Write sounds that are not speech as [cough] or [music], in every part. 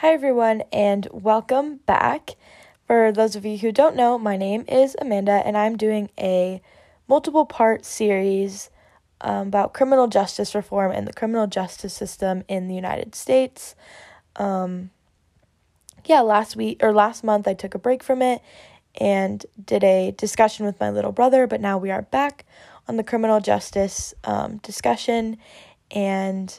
Hi, everyone, and welcome back. For those of you who don't know, my name is Amanda, and I'm doing a multiple part series um, about criminal justice reform and the criminal justice system in the United States. Um, yeah, last week or last month, I took a break from it and did a discussion with my little brother, but now we are back on the criminal justice um, discussion. And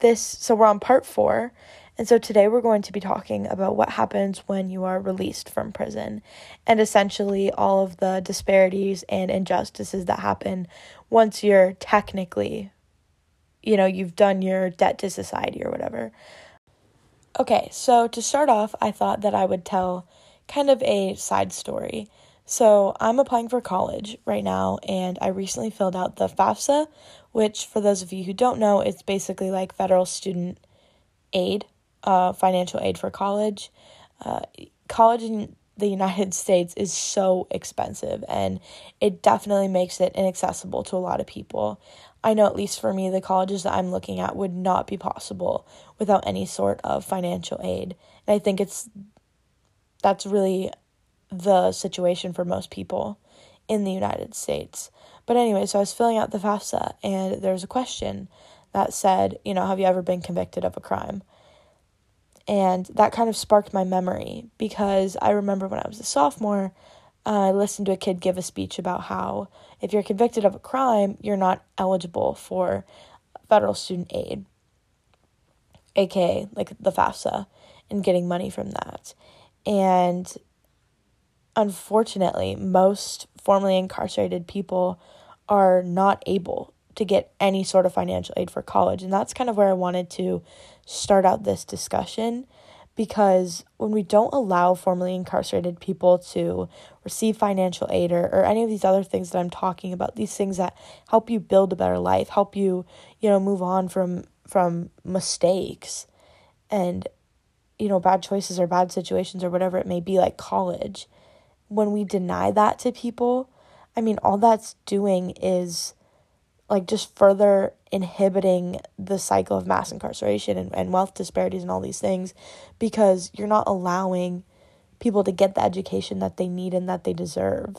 this, so we're on part four. And so today we're going to be talking about what happens when you are released from prison and essentially all of the disparities and injustices that happen once you're technically, you know, you've done your debt to society or whatever. Okay, so to start off, I thought that I would tell kind of a side story. So I'm applying for college right now, and I recently filled out the FAFSA, which, for those of you who don't know, it's basically like federal student aid, uh, financial aid for college. Uh, college in the United [laughs] States is so expensive, and it definitely makes it inaccessible to a lot of people. I know, at least for me, the colleges that I'm looking at would not be possible without any sort of financial aid. And I think it's that's really the situation for most people in the United States. But anyway, so I was filling out the FAFSA and there was a question that said, you know, have you ever been convicted of a crime? And that kind of sparked my memory because I remember when I was a sophomore, uh, I listened to a kid give a speech about how if you're convicted of a crime, you're not eligible for federal student aid, aka like the FAFSA, and getting money from that. And unfortunately, most formerly incarcerated people are not able to get any sort of financial aid for college. And that's kind of where I wanted to start out this discussion because when we don't allow formerly incarcerated people to receive financial aid or, or any of these other things that I'm talking about, these things that help you build a better life, help you, you know, move on from from mistakes and you know, bad choices or bad situations or whatever it may be, like college, when we deny that to people, I mean, all that's doing is like just further inhibiting the cycle of mass incarceration and, and wealth disparities and all these things because you're not allowing people to get the education that they need and that they deserve.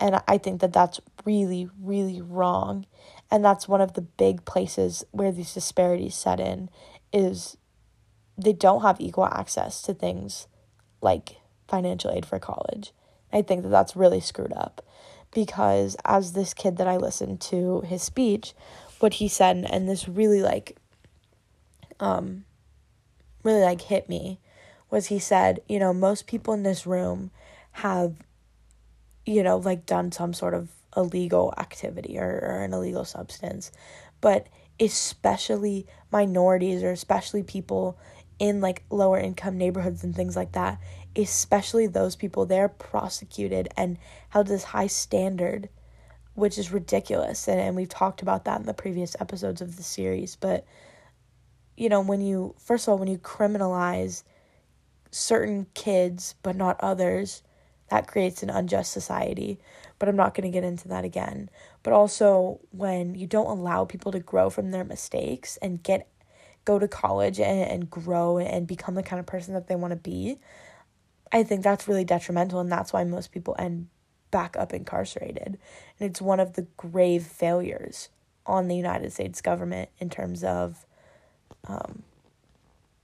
And I think that that's really, really wrong. And that's one of the big places where these disparities set in is they don't have equal access to things like financial aid for college. I think that that's really screwed up because as this kid that I listened to his speech, what he said and this really like um really like hit me was he said, you know, most people in this room have you know, like done some sort of illegal activity or, or an illegal substance, but especially minorities or especially people in like lower income neighborhoods and things like that, especially those people, they're prosecuted and held this high standard, which is ridiculous. And, and we've talked about that in the previous episodes of the series. But, you know, when you, first of all, when you criminalize certain kids but not others, that creates an unjust society. But I'm not going to get into that again. But also, when you don't allow people to grow from their mistakes and get go to college and, and grow and become the kind of person that they want to be, I think that's really detrimental. And that's why most people end back up incarcerated. And it's one of the grave failures on the United States government in terms of um,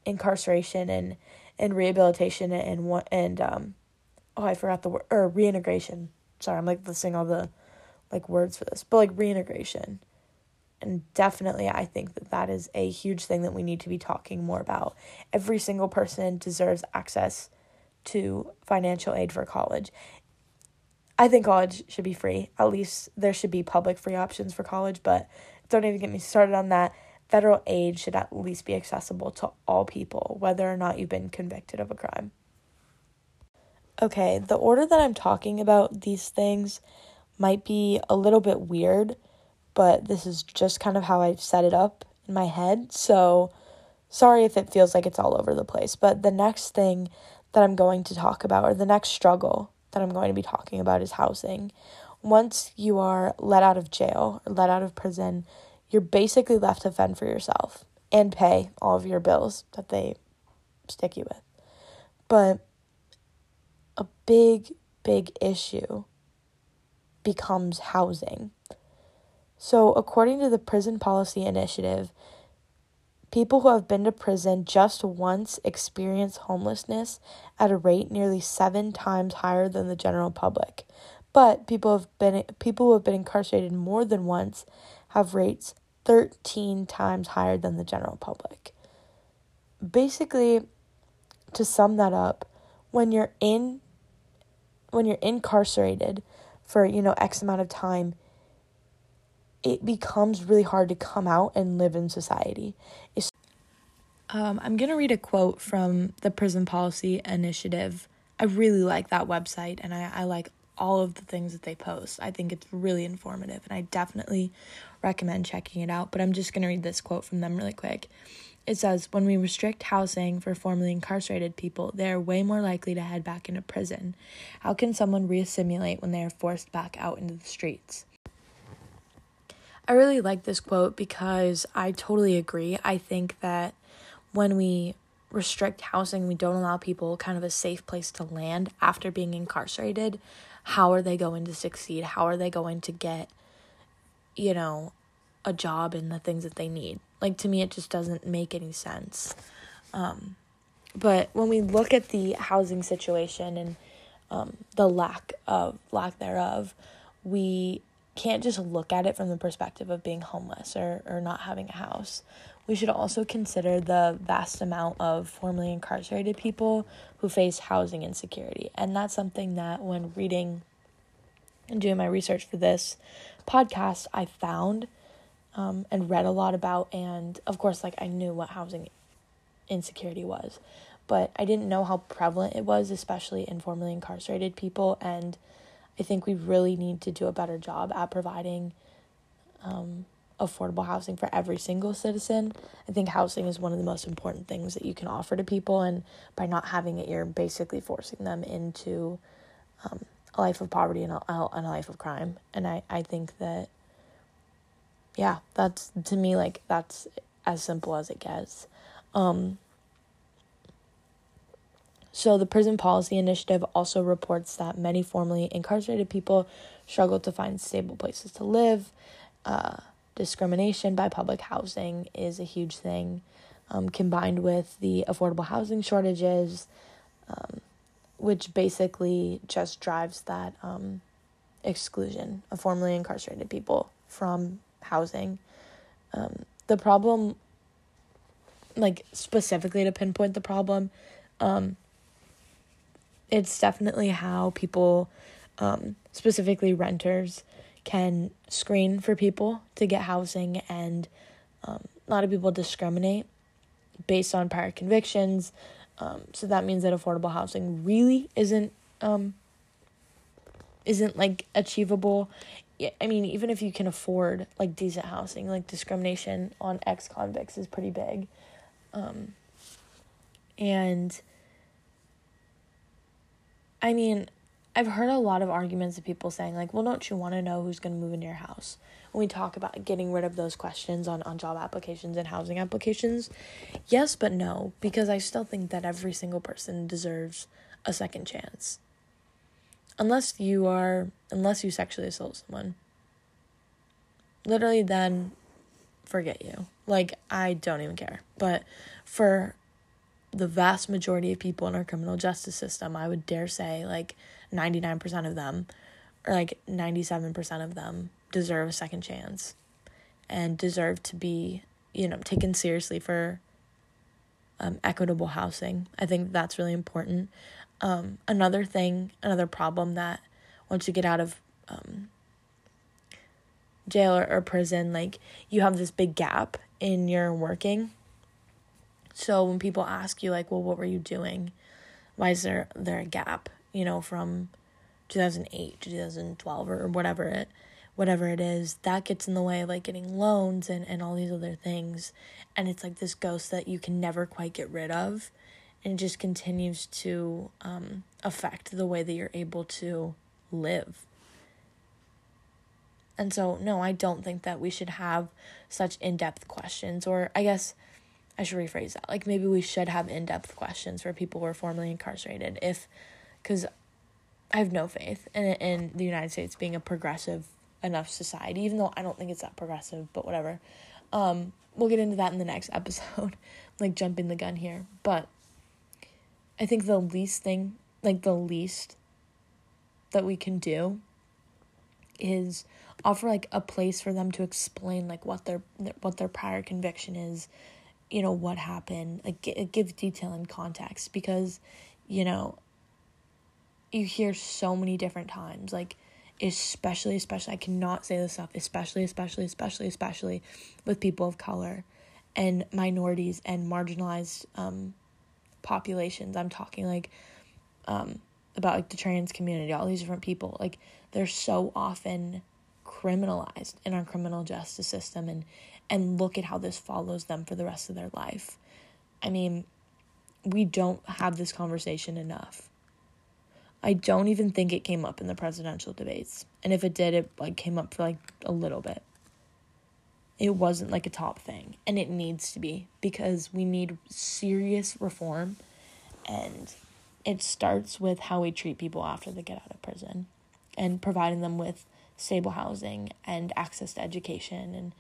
incarceration and, and rehabilitation and what and um oh I forgot the word or reintegration. Sorry, I'm like listing all the like words for this, but like reintegration and definitely, I think that that is a huge thing that we need to be talking more about. Every single person deserves access to financial aid for college. I think college should be free. At least there should be public free options for college, but don't even get me started on that. Federal aid should at least be accessible to all people, whether or not you've been convicted of a crime. Okay, the order that I'm talking about these things might be a little bit weird but this is just kind of how I've set it up in my head. So sorry if it feels like it's all over the place. But the next thing that I'm going to talk about, or the next struggle that I'm going to be talking about, is housing. Once you are let out of jail or let out of prison, you're basically left to fend for yourself and pay all of your bills that they stick you with. But a big, big issue becomes housing. So, according to the Prison Policy Initiative, people who have been to prison just once experience homelessness at a rate nearly seven times higher than the general public. But people have been people who have been incarcerated more than once have rates 13 times higher than the general public. Basically, to sum that up, when you're in when you're incarcerated for, you know, X amount of time, it becomes really hard to come out and live in society. Um, I'm going to read a quote from the Prison Policy Initiative. I really like that website and I, I like all of the things that they post. I think it's really informative and I definitely recommend checking it out. But I'm just going to read this quote from them really quick. It says, When we restrict housing for formerly incarcerated people, they are way more likely to head back into prison. How can someone reassimilate when they are forced back out into the streets? I really like this quote because I totally agree. I think that when we restrict housing, we don't allow people kind of a safe place to land after being incarcerated. How are they going to succeed? How are they going to get, you know, a job and the things that they need? Like to me, it just doesn't make any sense. Um, but when we look at the housing situation and um, the lack of lack thereof, we can't just look at it from the perspective of being homeless or, or not having a house. We should also consider the vast amount of formerly incarcerated people who face housing insecurity. And that's something that, when reading and doing my research for this podcast, I found um, and read a lot about. And of course, like I knew what housing insecurity was, but I didn't know how prevalent it was, especially in formerly incarcerated people. And I think we really need to do a better job at providing um, affordable housing for every single citizen. I think housing is one of the most important things that you can offer to people, and by not having it, you're basically forcing them into um, a life of poverty and a, and a life of crime. And I, I think that yeah, that's to me like that's as simple as it gets. Um, so, the Prison Policy Initiative also reports that many formerly incarcerated people struggle to find stable places to live. Uh, discrimination by public housing is a huge thing, um, combined with the affordable housing shortages, um, which basically just drives that um, exclusion of formerly incarcerated people from housing. Um, the problem, like specifically to pinpoint the problem, um, it's definitely how people, um, specifically renters, can screen for people to get housing, and um, a lot of people discriminate based on prior convictions. Um, so that means that affordable housing really isn't um, isn't like achievable I mean, even if you can afford like decent housing, like discrimination on ex convicts is pretty big. Um, and I mean, I've heard a lot of arguments of people saying, like, well, don't you want to know who's going to move into your house? When we talk about getting rid of those questions on, on job applications and housing applications, yes, but no, because I still think that every single person deserves a second chance. Unless you are unless you sexually assault someone. Literally then forget you. Like i don't even care. But for the vast majority of people in our criminal justice system i would dare say like 99% of them or like 97% of them deserve a second chance and deserve to be you know taken seriously for um, equitable housing i think that's really important um, another thing, another problem that once you get out of um, jail or, or prison, like you have this big gap in your working. So when people ask you, like, well, what were you doing? Why is there there a gap? You know, from 2008 to 2012 or, whatever it whatever it is that gets in the way of like getting loans and, and all these other things and it's like this ghost that you can never quite get rid of and it just continues to um, affect the way that you're able to live. And so, no, I don't think that we should have such in depth questions, or I guess I should rephrase that. Like maybe we should have in depth questions for people who are formerly incarcerated. If, because I have no faith in in the United States being a progressive enough society, even though I don't think it's that progressive. But whatever. Um, we'll get into that in the next [laughs] episode. like jumping the gun here, but I think the least thing, like the least that we can do, is offer like a place for them to explain like what their what their prior conviction is you know what happened like give detail and context because you know you hear so many different times like especially especially I cannot say this enough especially especially especially especially with people of color and minorities and marginalized um populations. I'm talking like um about like the trans community all these different people. Like they're so often criminalized in our criminal justice system and and look at how this follows them for the rest of their life. I mean, we don't have this conversation enough. I don't even think it came up in the presidential debates. And if it did, it like came up for like a little bit. It wasn't like a top thing, and it needs to be because we need serious reform and it starts with how we treat people after they get out of prison and providing them with stable housing and access to education and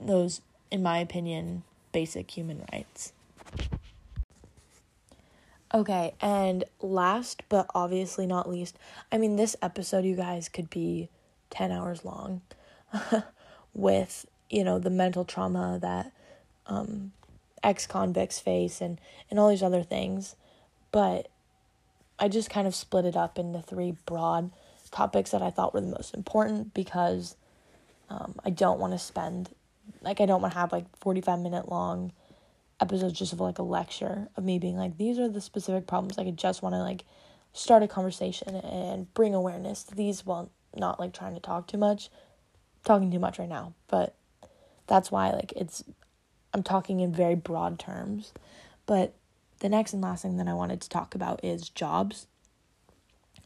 those, in my opinion, basic human rights. Okay, and last but obviously not least, I mean, this episode, you guys, could be 10 hours long [laughs] with, you know, the mental trauma that um, ex convicts face and, and all these other things. But I just kind of split it up into three broad topics that I thought were the most important because um, I don't want to spend like I don't want to have like 45 minute long episodes just of like a lecture of me being like these are the specific problems like I just want to like start a conversation and bring awareness to these while not like trying to talk too much. Talking too much right now but that's why like it's I'm talking in very broad terms. But the next and last thing that I wanted to talk about is jobs.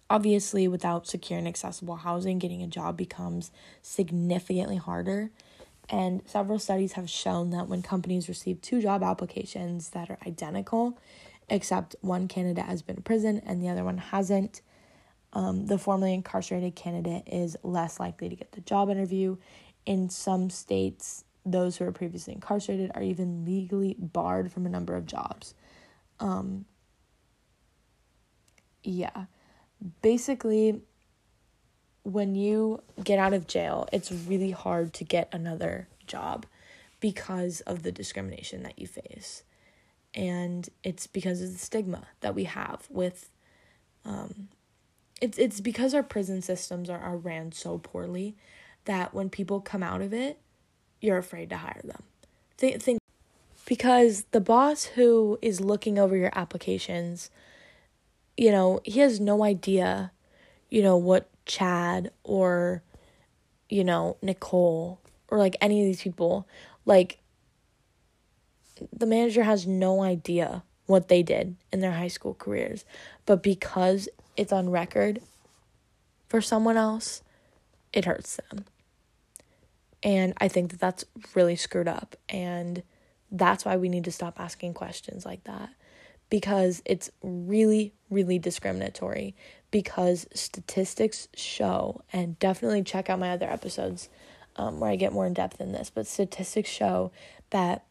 Obviously without secure and accessible housing getting a job becomes significantly harder and several studies have shown that when companies receive two job applications that are identical, except one candidate has been in prison and the other one hasn't, um, the formerly incarcerated candidate is less likely to get the job interview. In some states, those who are previously incarcerated are even legally barred from a number of jobs. Um, yeah. Basically, when you get out of jail, it's really hard to get another job because of the discrimination that you face. And it's because of the stigma that we have with um it's it's because our prison systems are, are ran so poorly that when people come out of it, you're afraid to hire them. Think think because the boss who is looking over your applications, you know, he has no idea, you know, what Chad or, you know, Nicole or like any of these people, like, the manager has no idea what they did in their high school careers. But because it's on record for someone else, it hurts them. And I think that that's really screwed up. And that's why we need to stop asking questions like that because it's really, really discriminatory. Because statistics show, and definitely check out my other episodes um, where I get more in depth in this, but statistics show that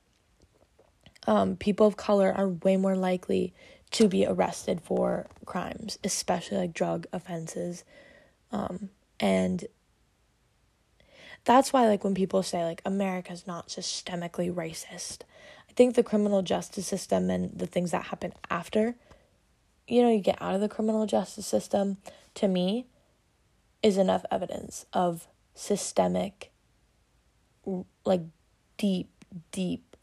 um, people of color are way more likely to be arrested for crimes, especially like drug offenses. Um, and that's why, like, when people say, like, America's not systemically racist, I think the criminal justice system and the things that happen after, you know, you get out of the criminal justice system, to me, is enough evidence of systemic, like deep, deep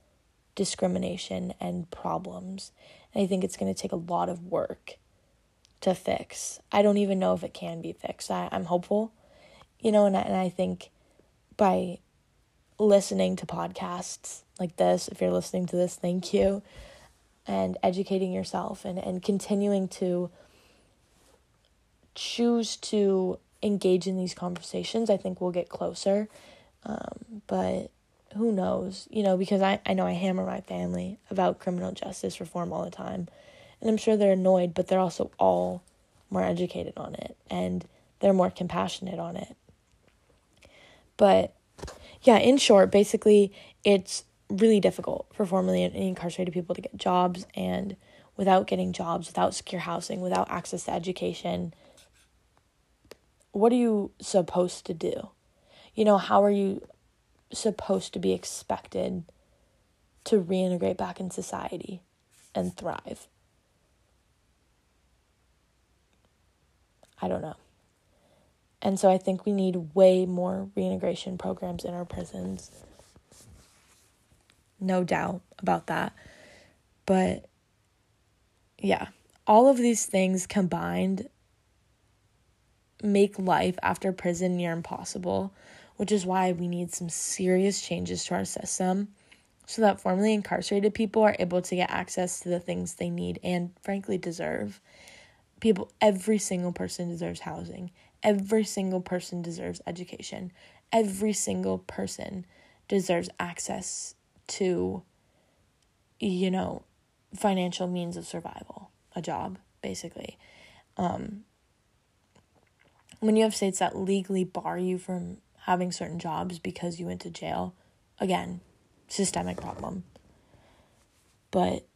discrimination and problems. And I think it's going to take a lot of work to fix. I don't even know if it can be fixed. I, I'm hopeful, you know, and I, and I think by listening to podcasts like this, if you're listening to this, thank you. And educating yourself and, and continuing to choose to engage in these conversations, I think we'll get closer. Um, but who knows? You know, because I, I know I hammer my family about criminal justice reform all the time. And I'm sure they're annoyed, but they're also all more educated on it and they're more compassionate on it. But yeah, in short, basically, it's really difficult for formerly incarcerated people to get jobs and without getting jobs, without secure housing, without access to education, what are you supposed to do? You know, how are you supposed to be expected to reintegrate back in society and thrive? I don't know. And so I think we need way more reintegration programs in our prisons. No doubt about that. But yeah, all of these things combined make life after prison near impossible, which is why we need some serious changes to our system so that formerly incarcerated people are able to get access to the things they need and frankly deserve. People, every single person deserves housing. Every single person deserves education. Every single person deserves access to, you know, financial means of survival, a job, basically. Um, when you have states that legally bar you from having certain jobs because you went to jail, again, systemic problem. But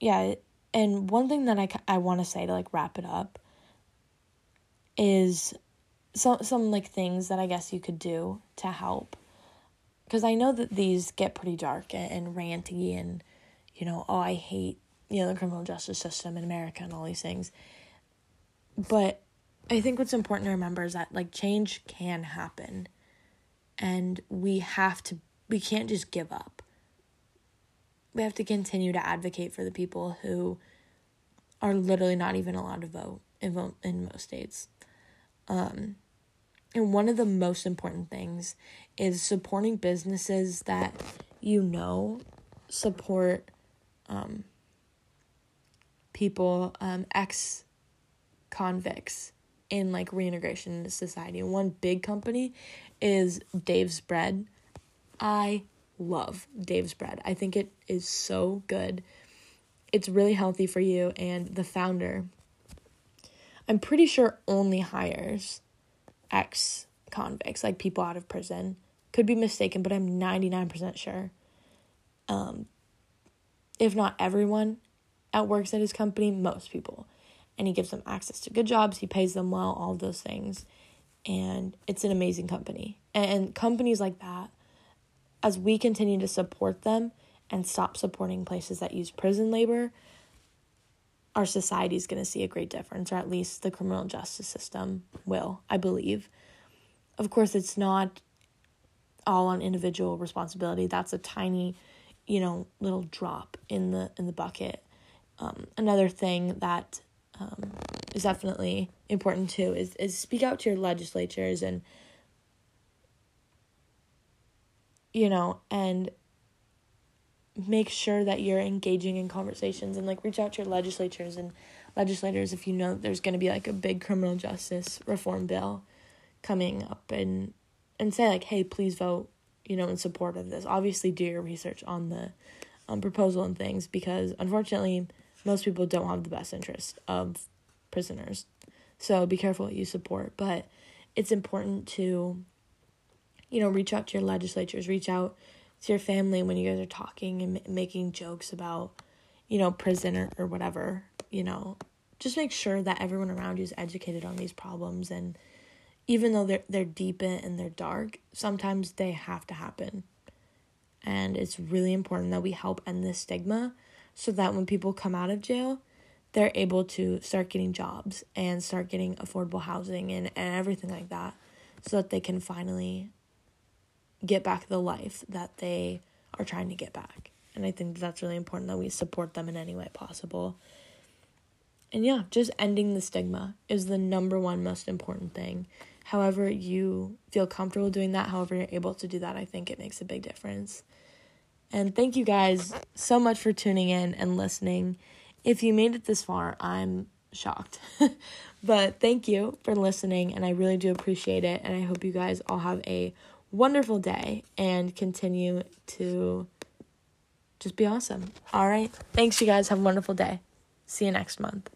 yeah, and one thing that I, I want to say to like wrap it up is some some like things that I guess you could do to help because I know that these get pretty dark and, and ranty and you know oh I hate you know the criminal justice system in America and all these things but I think what's important to remember is that like change can happen and we have to we can't just give up. We have to continue to advocate for the people who are literally not even allowed to vote in in most states. Um, and one of the most important things is supporting businesses that you know support um, people, um, ex convicts in like reintegration society. One big company is Dave's Bread. I love Dave's Bread. I think it is so good. It's really healthy for you and the founder I'm pretty sure only hires ex convicts, like people out of prison. Could be mistaken, but I'm 99% sure. Um if not everyone at works at his company, most people and he gives them access to good jobs, he pays them well, all those things. And it's an amazing company. And companies like that, as we continue to support them and stop supporting places that use prison labor, our society is going to see a great difference, or at least the criminal justice system will, I believe. Of course, it's not all on individual responsibility. That's a tiny, you know, little drop in the in the bucket. Um, another thing that um, is definitely important too is, is speak out to your legislatures and you know and make sure that you're engaging in conversations and like reach out to your legislatures and legislators if you know there's going to be like a big criminal justice reform bill coming up and and say like hey please vote you know in support of this obviously do your research on the um, proposal and things because unfortunately most people don't have the best interest of prisoners. So be careful what you support. But it's important to, you know, reach out to your legislatures, reach out to your family when you guys are talking and making jokes about, you know, prison or, or whatever, you know. Just make sure that everyone around you is educated on these problems and even though they're they're deep and they're dark, sometimes they have to happen. And it's really important that we help end this stigma so that when people come out of jail, they're able to start getting jobs and start getting affordable housing and, and everything like that so that they can finally get back the life that they are trying to get back. And I think that's really important that we support them in any way possible. And yeah, just ending the stigma is the number one most important thing. However, you feel comfortable doing that, however, you're able to do that, I think it makes a big difference. And thank you guys so much for tuning in and listening. If you made it this far, I'm shocked. [laughs] but thank you for listening, and I really do appreciate it. And I hope you guys all have a wonderful day and continue to just be awesome. All right. Thanks, you guys. Have a wonderful day. See you next month.